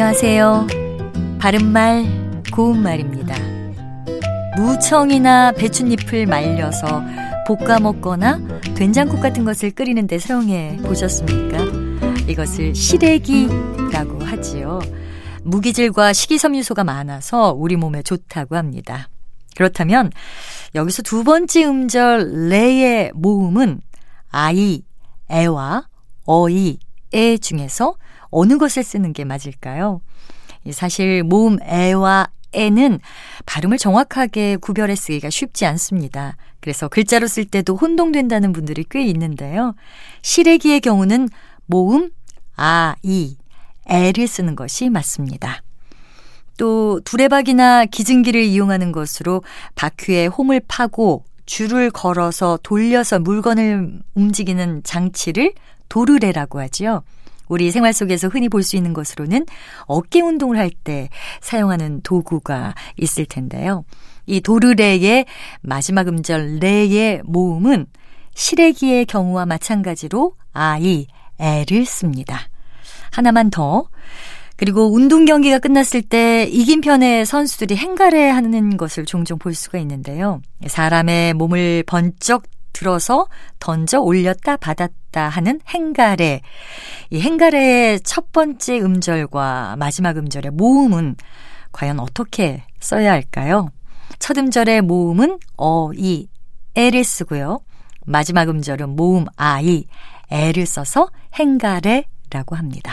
안녕하세요. 바른말, 고운말입니다. 무청이나 배춧잎을 말려서 볶아 먹거나 된장국 같은 것을 끓이는데 사용해 보셨습니까? 이것을 시래기라고 하지요. 무기질과 식이섬유소가 많아서 우리 몸에 좋다고 합니다. 그렇다면 여기서 두 번째 음절 레의 모음은 아이, 애와 어이, 애 중에서 어느 것을 쓰는 게 맞을까요? 사실 모음 애와 애는 발음을 정확하게 구별해 쓰기가 쉽지 않습니다. 그래서 글자로 쓸 때도 혼동된다는 분들이 꽤 있는데요. 시래기의 경우는 모음 아, 이, 애를 쓰는 것이 맞습니다. 또 두레박이나 기증기를 이용하는 것으로 바퀴에 홈을 파고 줄을 걸어서 돌려서 물건을 움직이는 장치를 도르래라고 하지요. 우리 생활 속에서 흔히 볼 수 있는 것으로는 어깨 운동을 할 때 사용하는 도구가 있을 텐데요. 이 도르래의 마지막 음절 레의 모음은 시래기의 경우와 마찬가지로 아이, 애를 씁니다. 하나만 더. 그리고 운동 경기가 끝났을 때 이긴 편의 선수들이 행가래 하는 것을 종종 볼 수가 있는데요. 사람의 몸을 번쩍 들어서 던져 올렸다 받았다 하는 행가래. 이 행가래의 첫 번째 음절과 마지막 음절의 모음은 과연 어떻게 써야 할까요? 첫 음절의 모음은 어, 이, 에를 쓰고요. 마지막 음절은 모음 아, 이, 에를 써서 행가래라고 합니다.